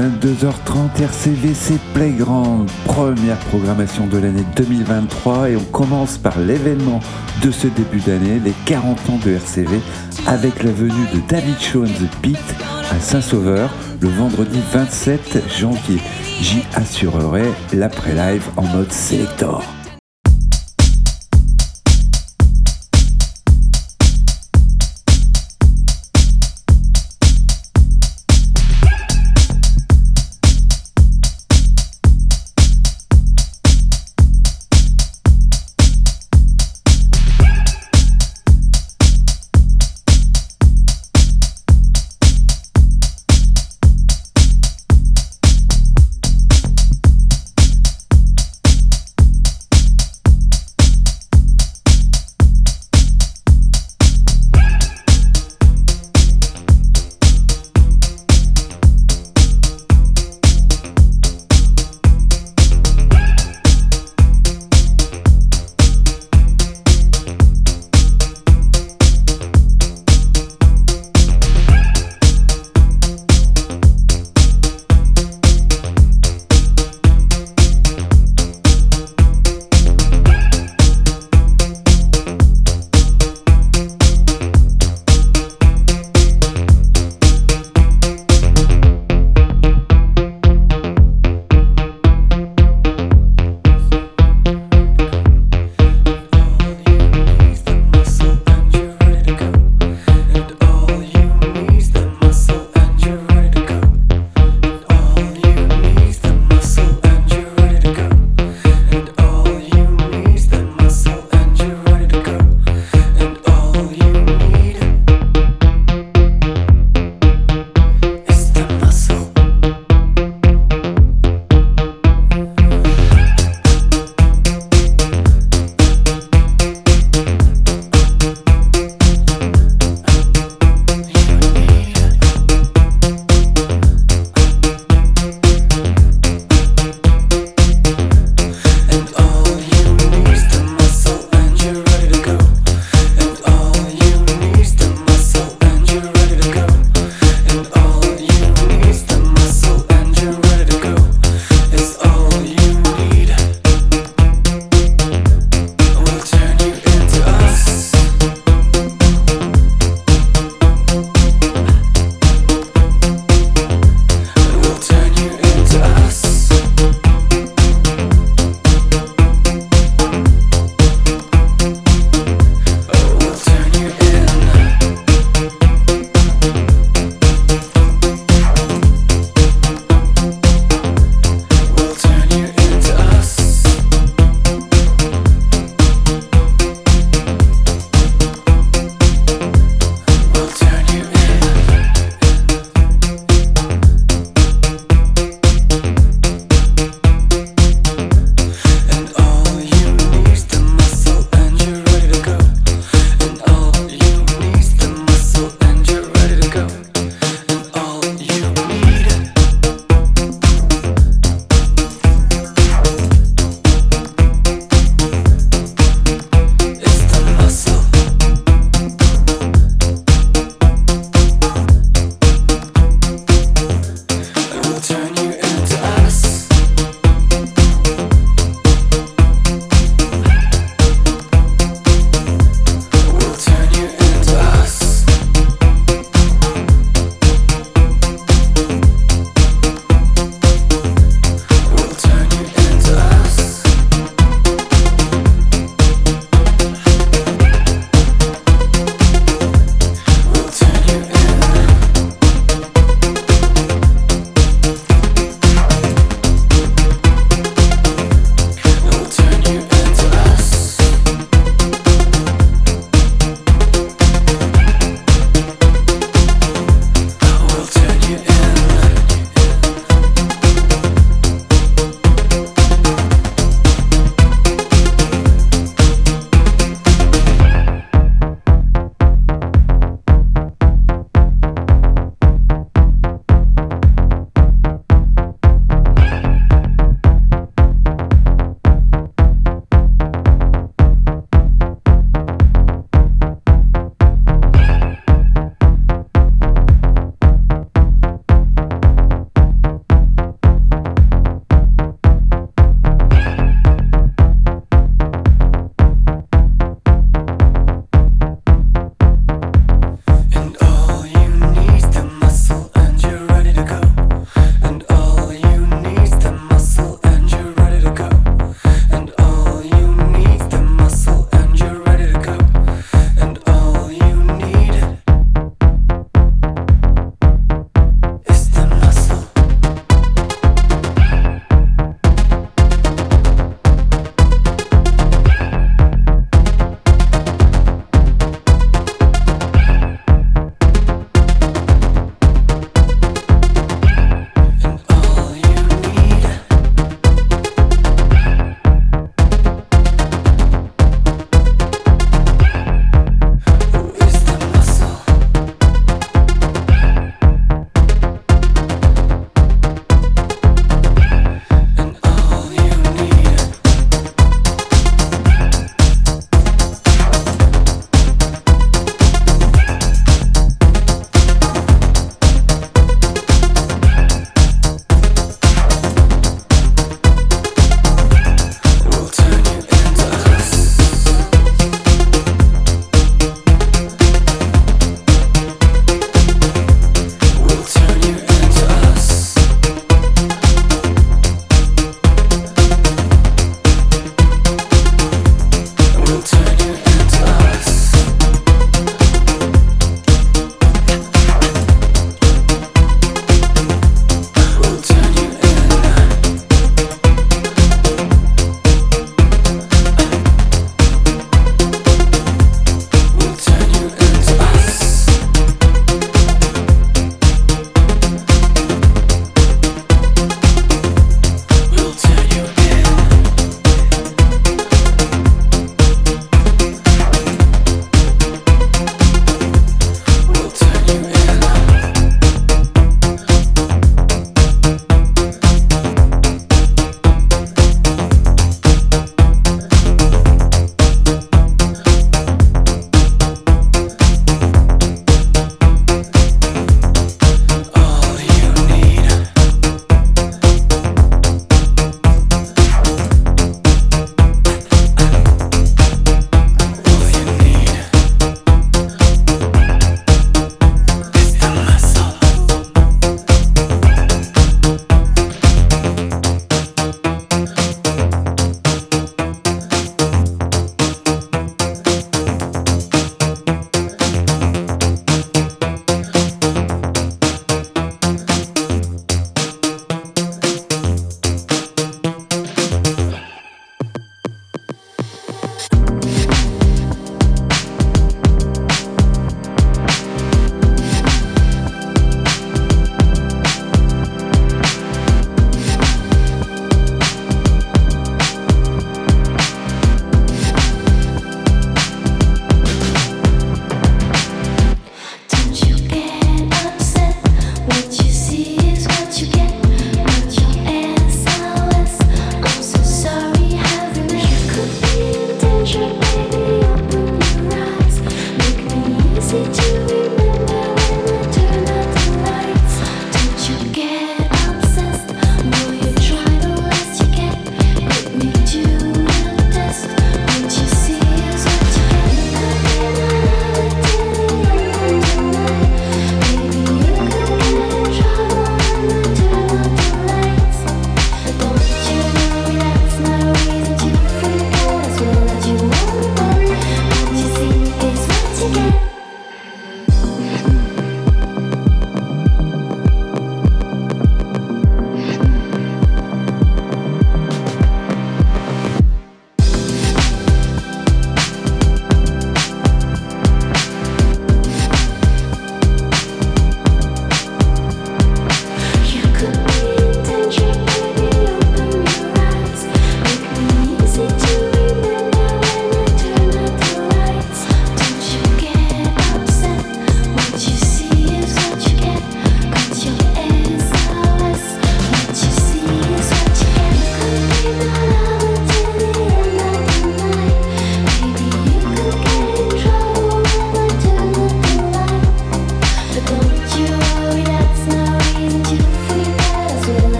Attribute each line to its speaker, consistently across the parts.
Speaker 1: 22h30 RCVC Playground, première programmation de l'année 2023 et on commence par l'événement de ce début d'année, les 40 ans de RCV, avec la venue de David Shaw The Pit à Saint-Sauveur le vendredi 27 janvier. J'y assurerai l'après-live en mode Selector.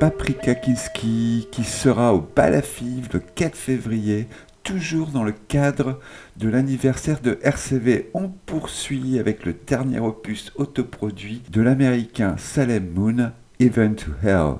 Speaker 1: Paprika Kinski qui sera au Balafive le 4 février, toujours dans le cadre de l'anniversaire de RCV. On poursuit avec le dernier opus autoproduit de l'américain Salem Moon, Even to Hell.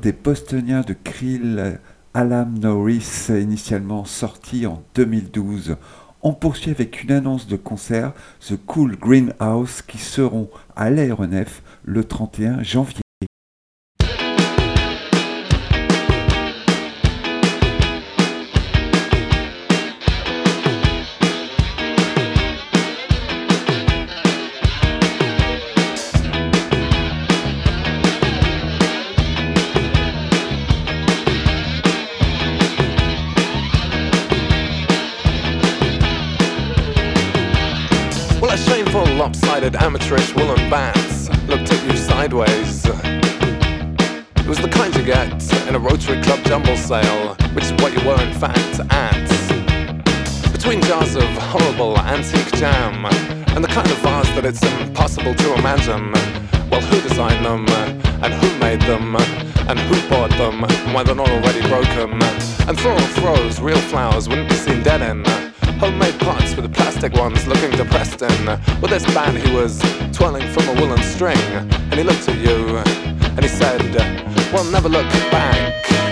Speaker 2: Des Bostoniens de Krill Alam Norris, initialement sorti en 2012. On poursuit avec une annonce de concert, The Cool Greenhouse, qui seront à l'aéronef le 31 janvier.
Speaker 3: Sideways. It was the kind you get in a Rotary Club jumble sale, which is what you were in fact at. Between jars of horrible antique jam and the kind of vase that it's impossible to imagine. Well, who designed them? And who made them? And who bought them? Why they're not already broken? And for all throws, real flowers wouldn't be seen dead in. Homemade pots with the plastic ones looking depressed in. Uh, with this band he was twirling from a woolen string. And he looked at you and he said, We'll never look back.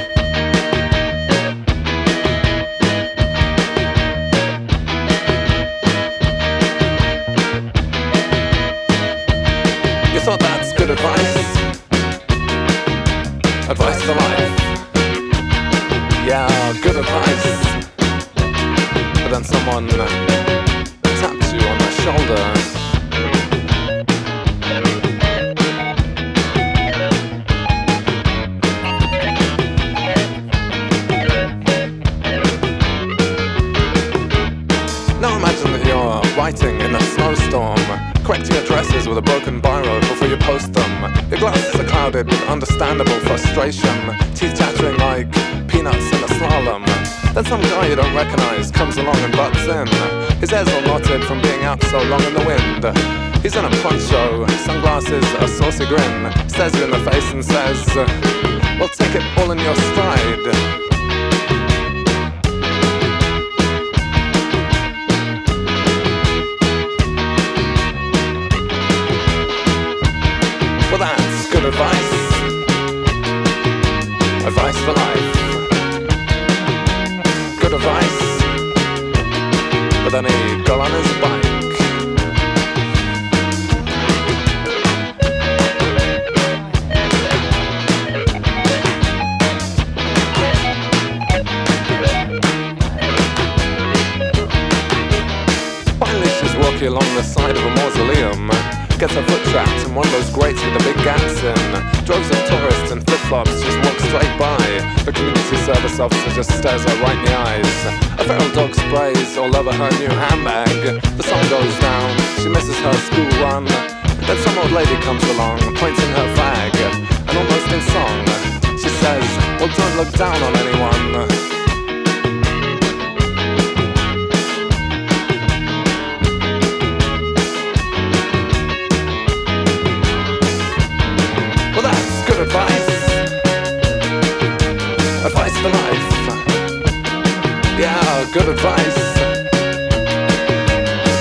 Speaker 3: on. All knotted from being out so long in the wind. He's in a poncho, sunglasses, a saucy grin. Stares you in the face and says, Well, take it all in your stride. Stares her uh, right in the eyes. A feral dog sprays all over her new handbag. The sun goes down, she misses her school run. Then some old lady comes along, pointing her flag, and almost in song, she says, Well, don't look down on anyone. Well that's good advice. Advice for life. Yeah, good advice.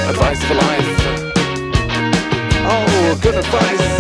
Speaker 3: Advice for life. Oh, good advice.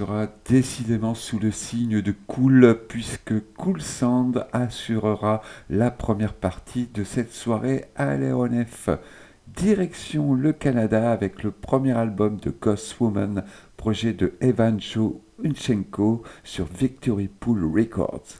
Speaker 1: Sera décidément sous le signe de Cool, puisque Cool Sand assurera la première partie de cette soirée à l'aéronef. Direction le Canada avec le premier album de Ghost Woman, projet de Evan Joe Unchenko sur Victory Pool Records.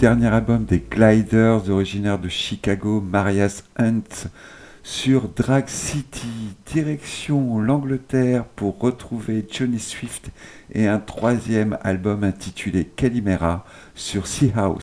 Speaker 4: Dernier album des Gliders, originaire de Chicago, Marias Hunt, sur Drag City, direction l'Angleterre pour retrouver Johnny Swift et un troisième album intitulé Calimera sur Sea House.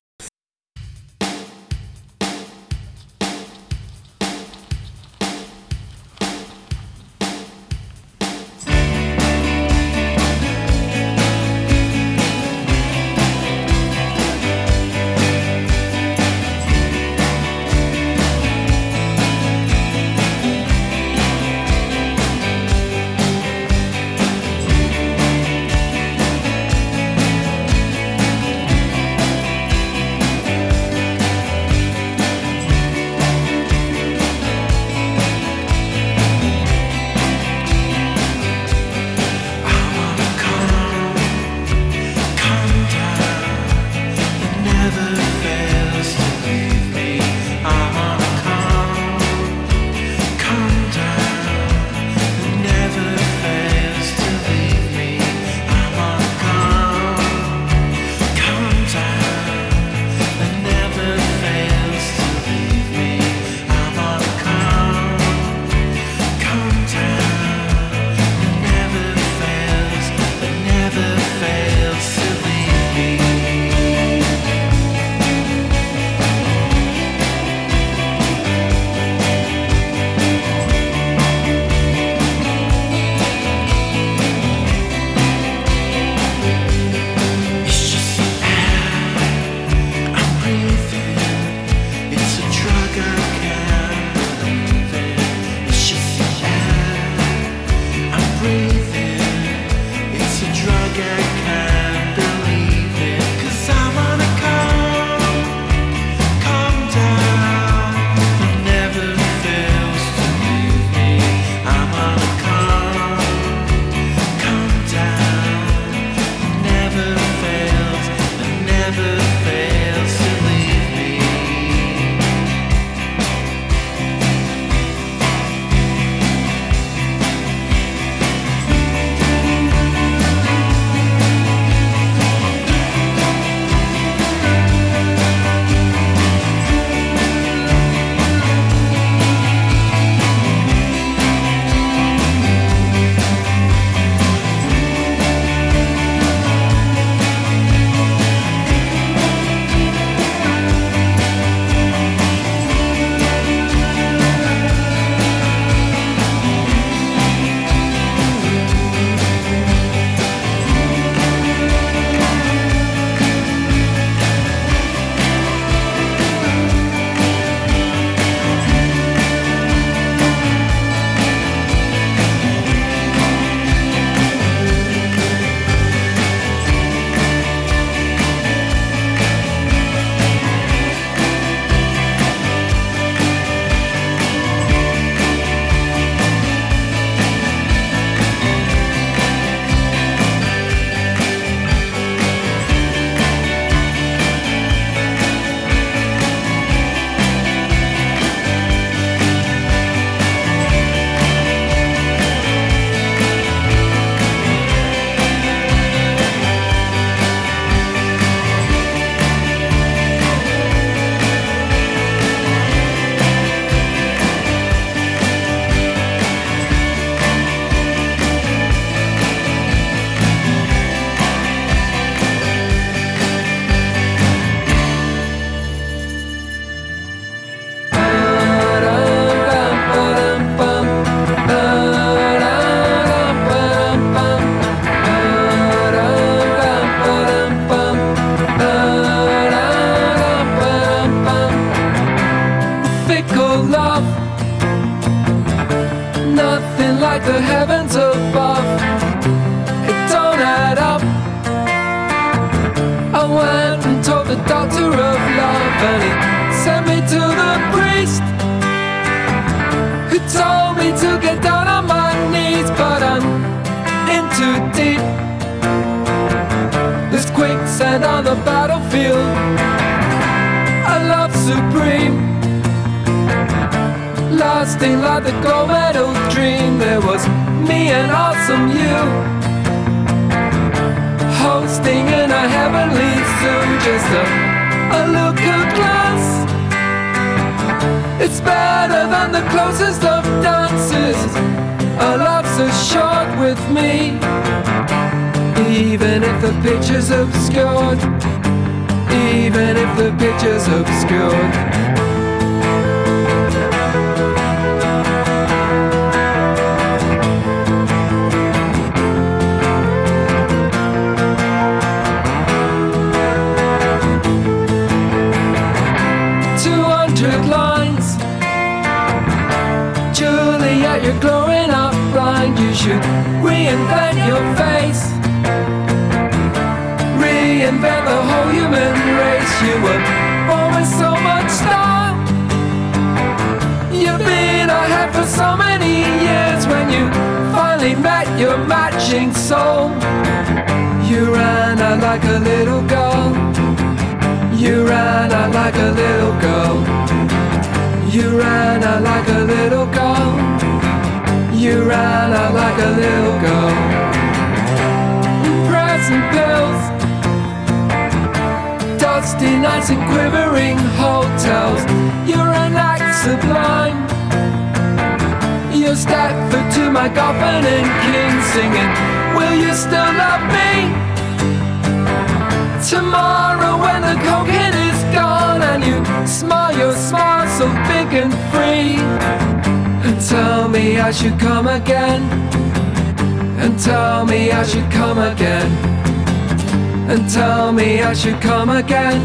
Speaker 5: and tell me I should come again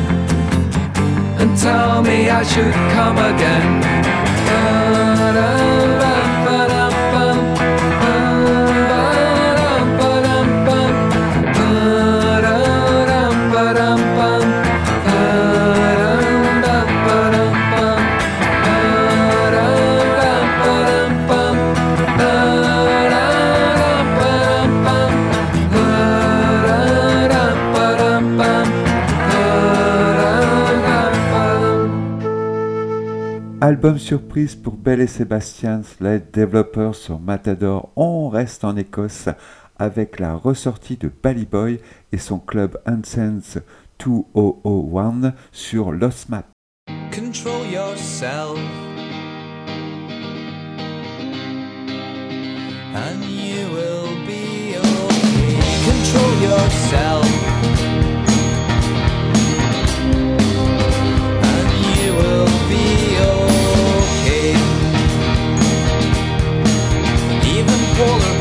Speaker 5: and tell me I should come again. Uh,
Speaker 6: Album surprise pour Belle et Sébastien, les développeurs sur Matador. On reste en Écosse avec la ressortie de Ballyboy et son club Unsense 2001 sur Lost Map. Control yourself. And you will be okay. Control yourself.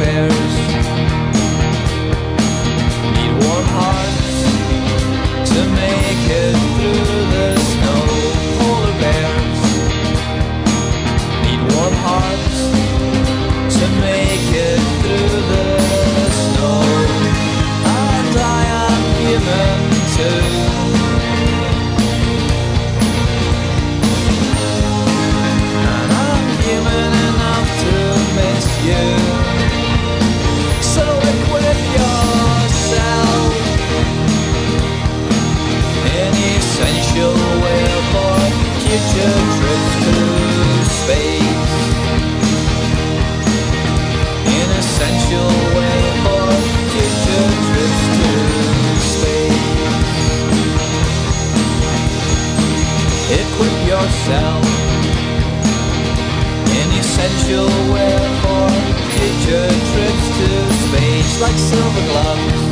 Speaker 6: fair yourself. In essential wear for future trips to space like silver gloves.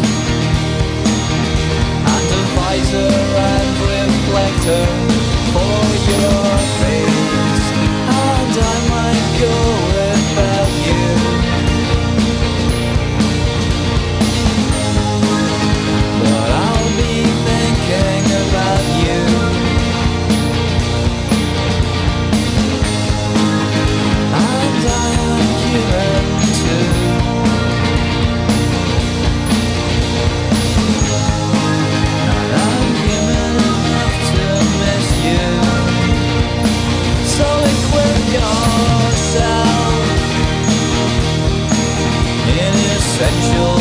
Speaker 6: And a visor and reflector for your face. And I might go away sensual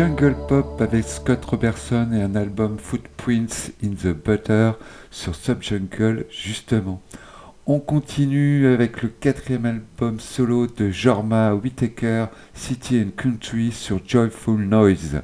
Speaker 7: jungle pop avec Scott Robertson et un album Footprints in the Butter sur Subjungle justement. On continue avec le quatrième album solo de Jorma Whittaker, City and Country sur Joyful Noise.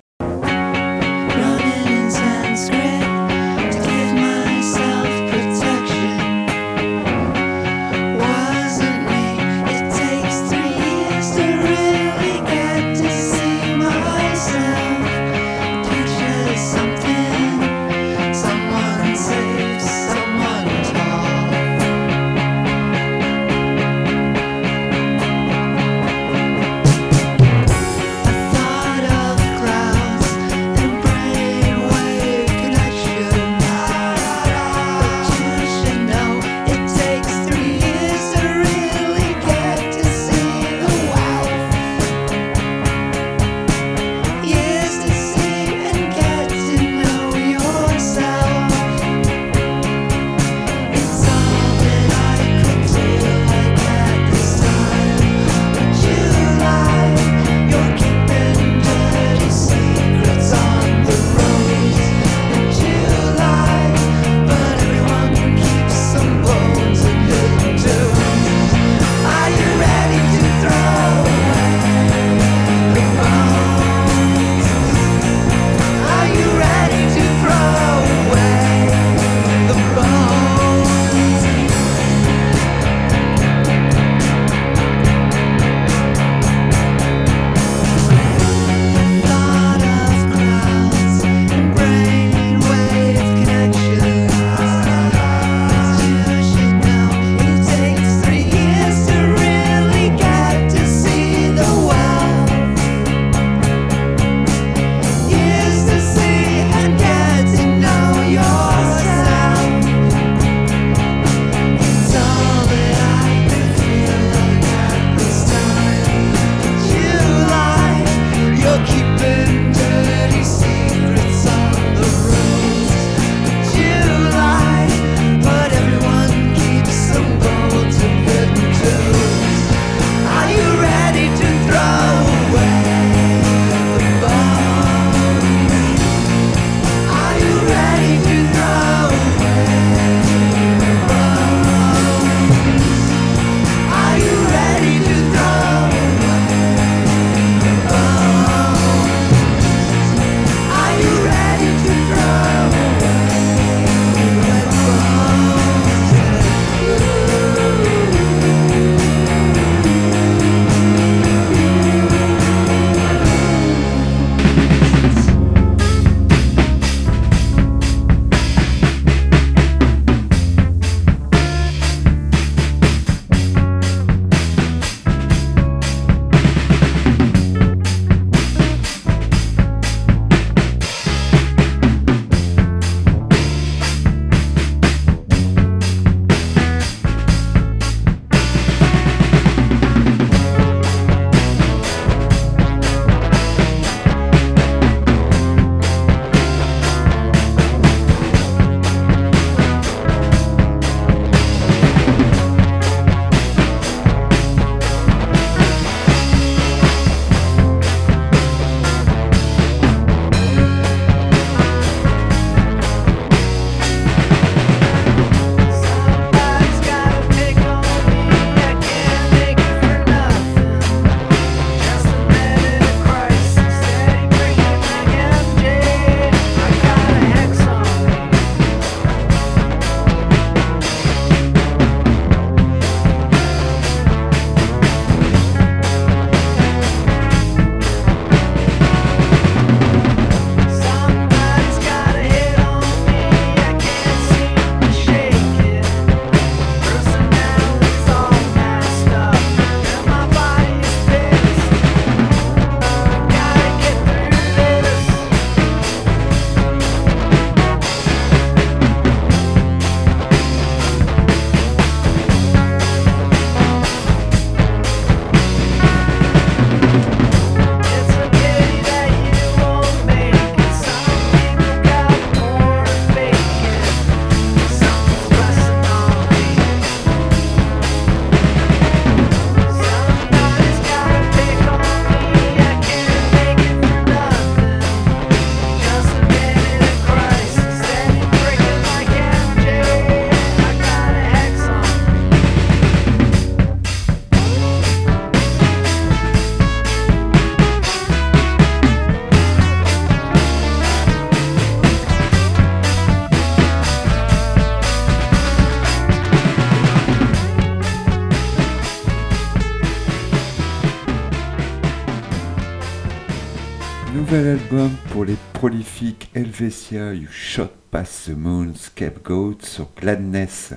Speaker 6: Album pour les prolifiques Helvetia You Shot Past the Moon Scapegoat sur Gladness.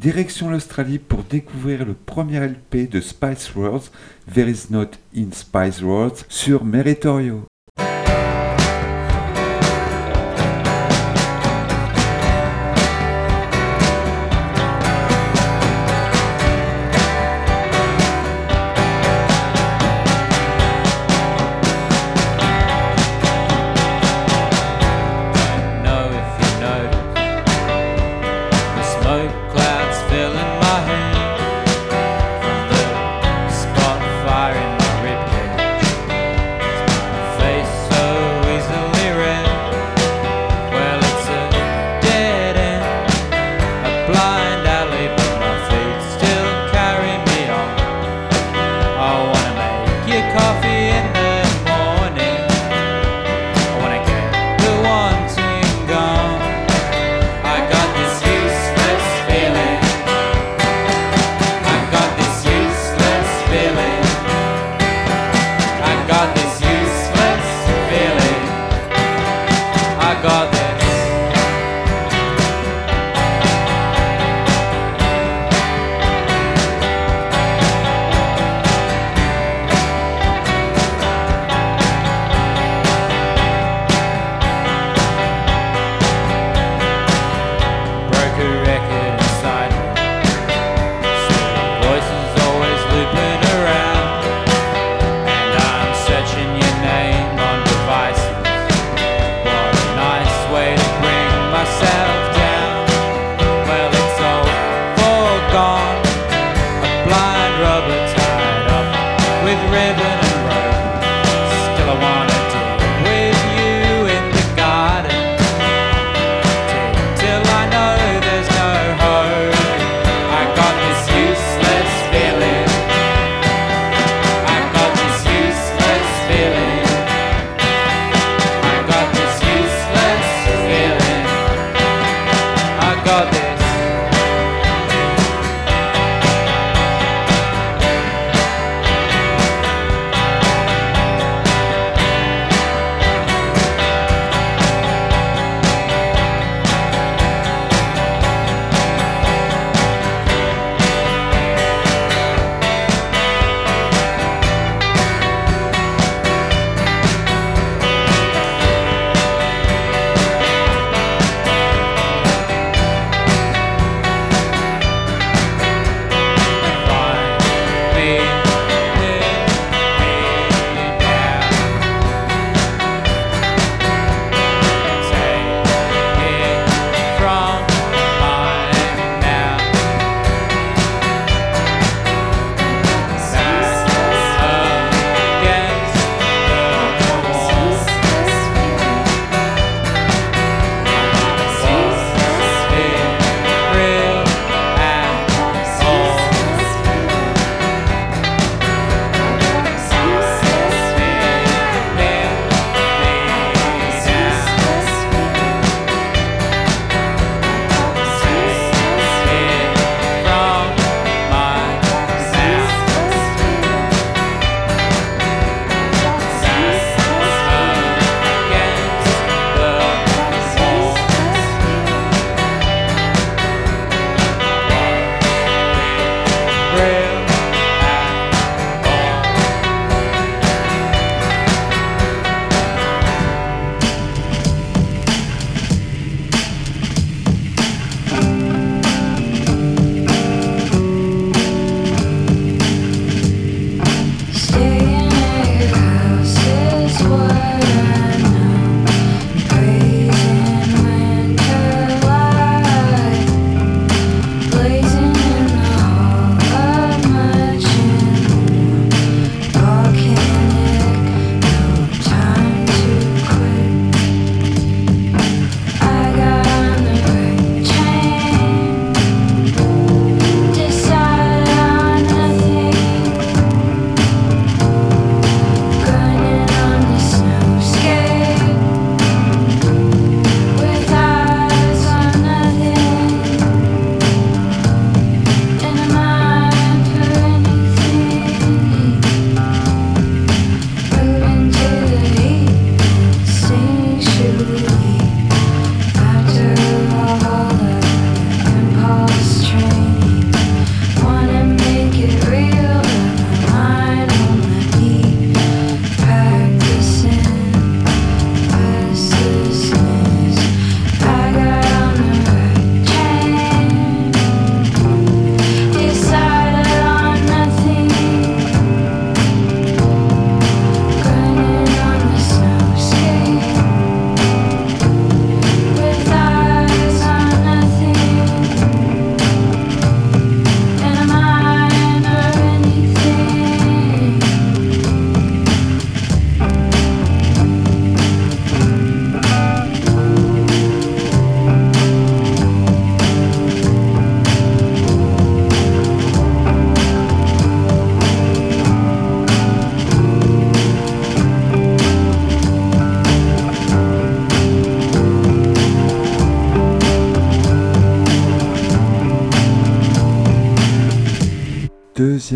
Speaker 6: Direction l'Australie pour découvrir le premier LP de Spice Worlds, There is not in Spice Worlds, sur Meritorio.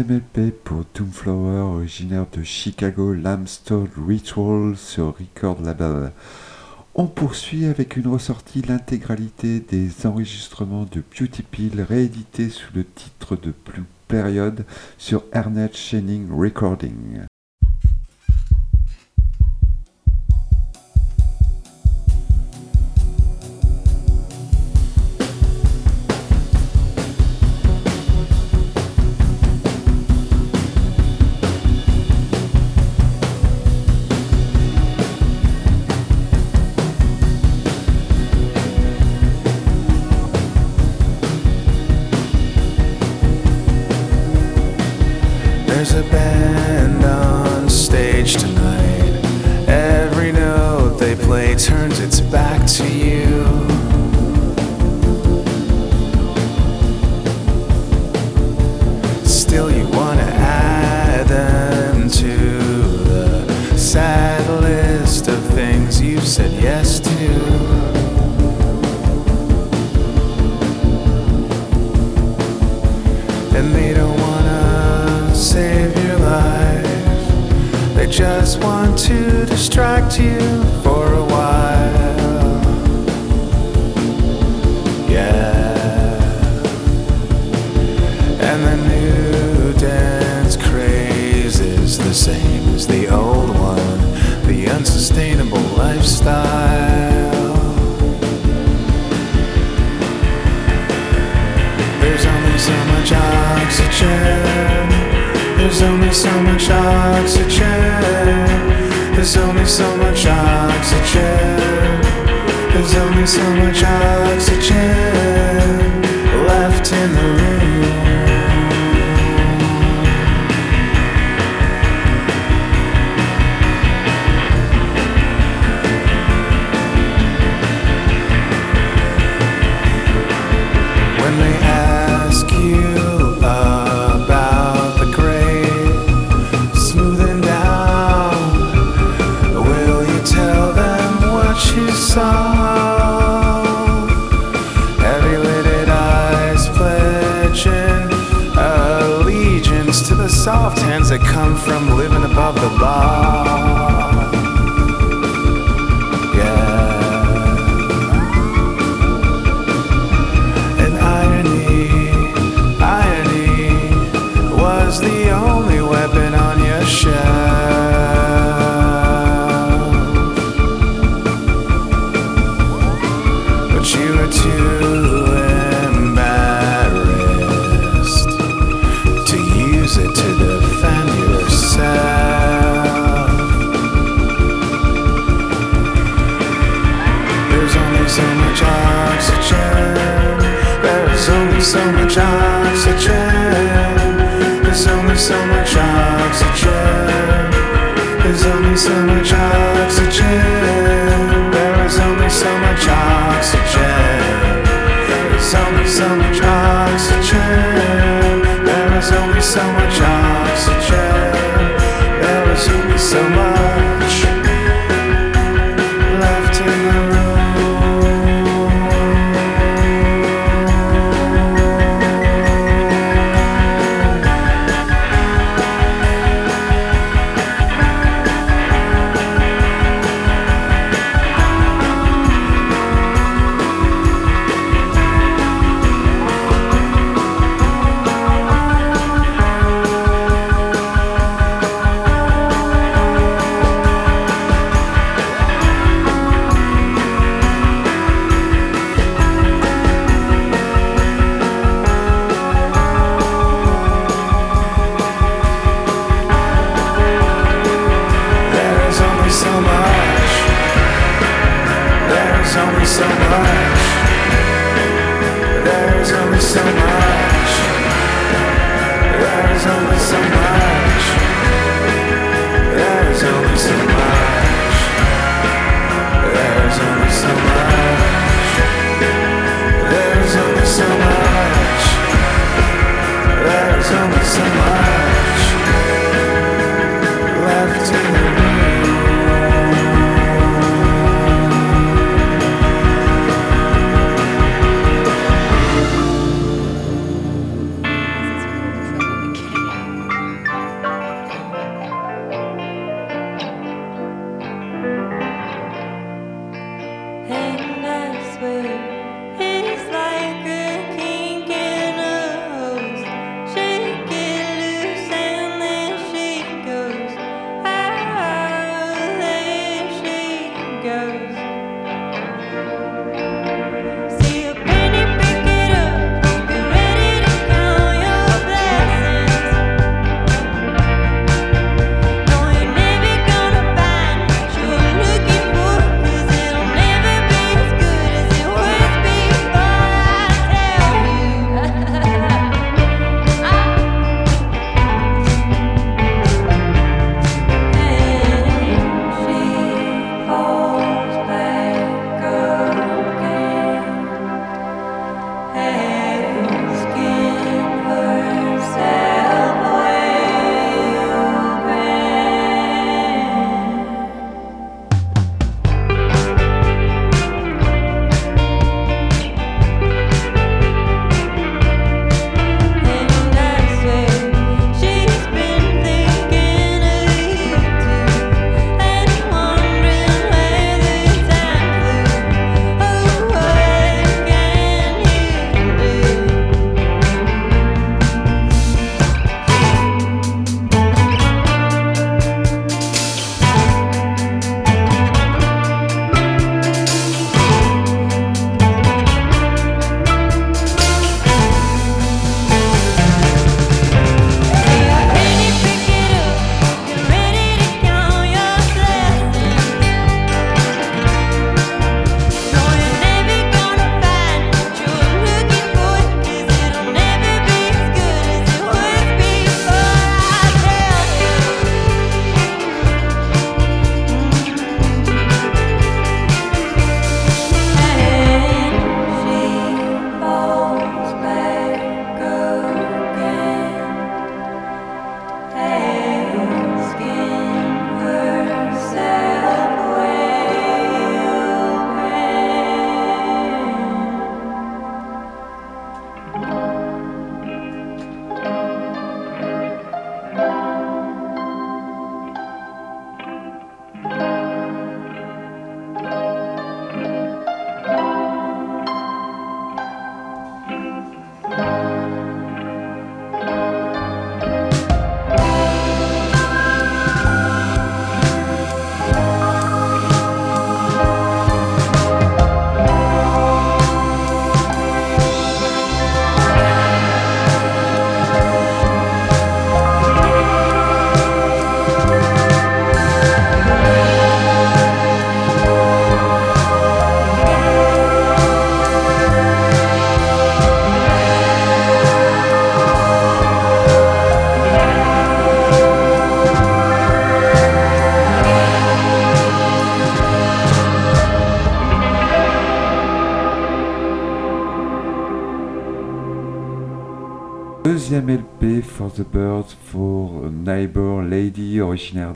Speaker 2: Deuxième LP pour Doomflower, originaire de Chicago, Lamstone Ritual sur Record Label. On poursuit avec une ressortie l'intégralité des enregistrements de Beauty Pill réédités sous le titre de Plus Période sur Ernest Shining Recording.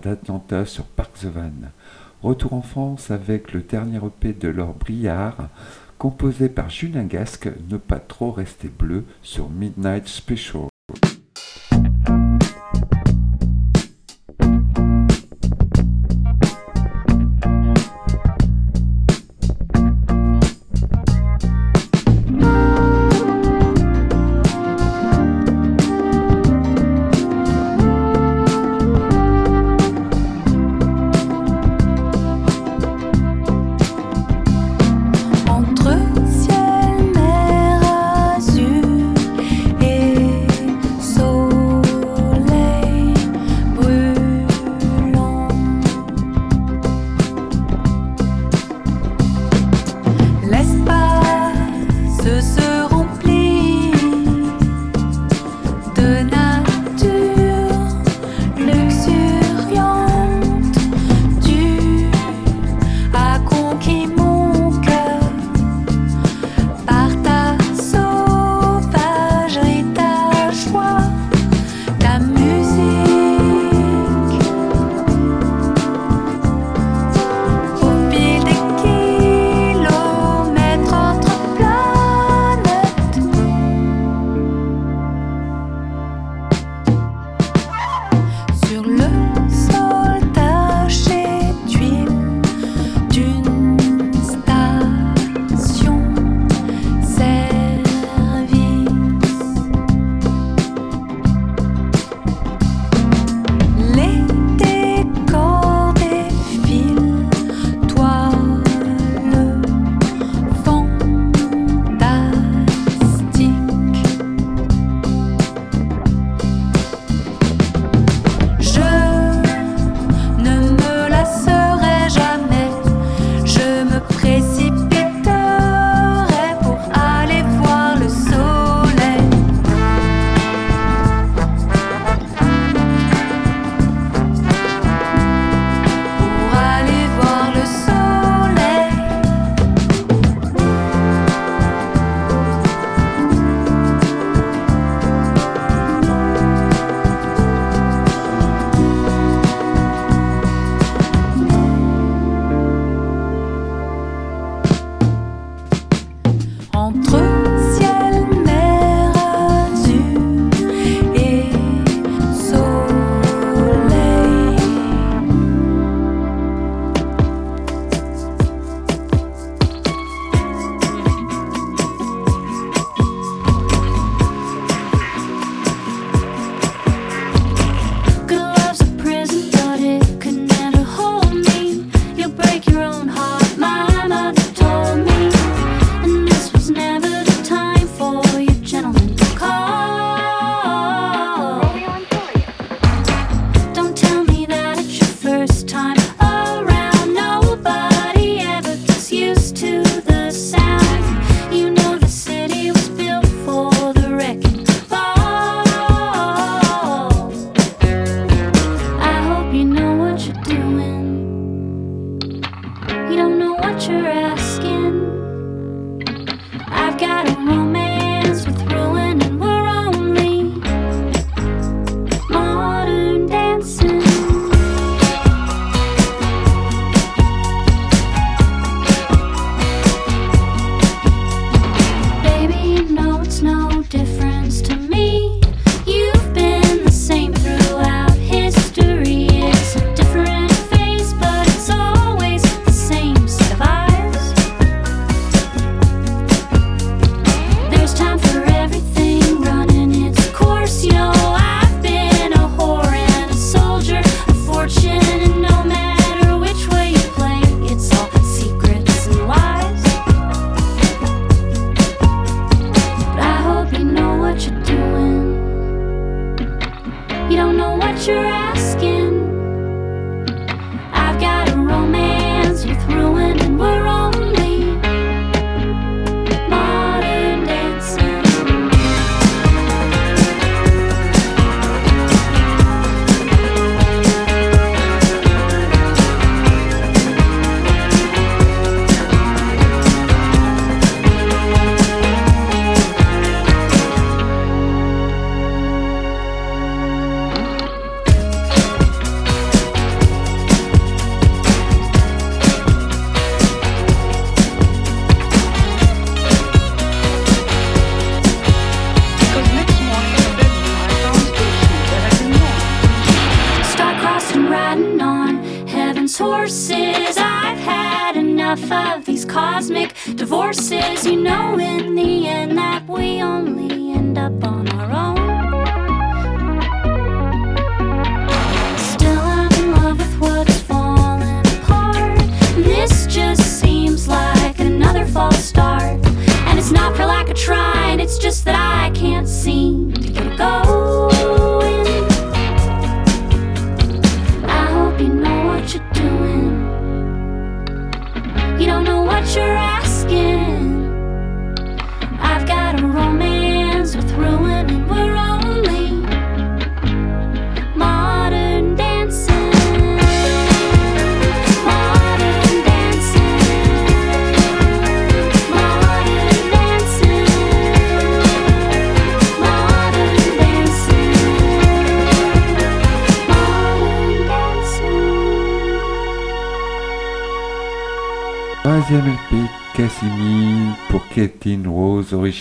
Speaker 8: d'Atlanta sur Park the Van. Retour en France avec le dernier EP de Laure Briard, composé par Julien Gasque, Ne pas trop rester bleu sur Midnight Special.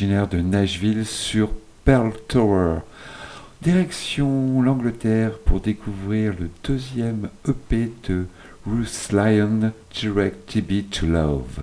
Speaker 9: de Nashville sur Pearl Tower. Direction l'Angleterre pour découvrir le deuxième EP de Ruth Lyon, Direct TB to Love.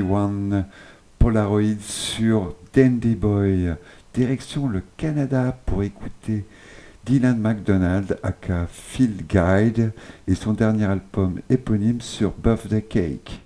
Speaker 2: 1981 Polaroids sur Dandy Boy. Direction le Canada pour écouter Dylan McDonald aka Phil Guide et son dernier album éponyme sur Birthday Cake.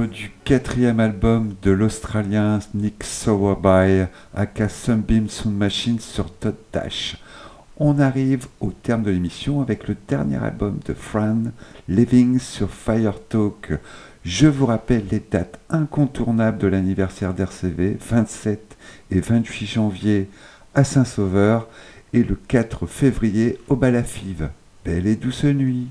Speaker 1: Du quatrième album de l'Australien Nick Sowerby, aka Sunbeam Sound Machine sur Todd Dash. On arrive au terme de l'émission avec le dernier album de Fran, Living sur Fire Talk. Je vous rappelle les dates incontournables de l'anniversaire d'RCV, 27 et 28 janvier à Saint-Sauveur et le 4 février au Balafive. Belle et douce nuit.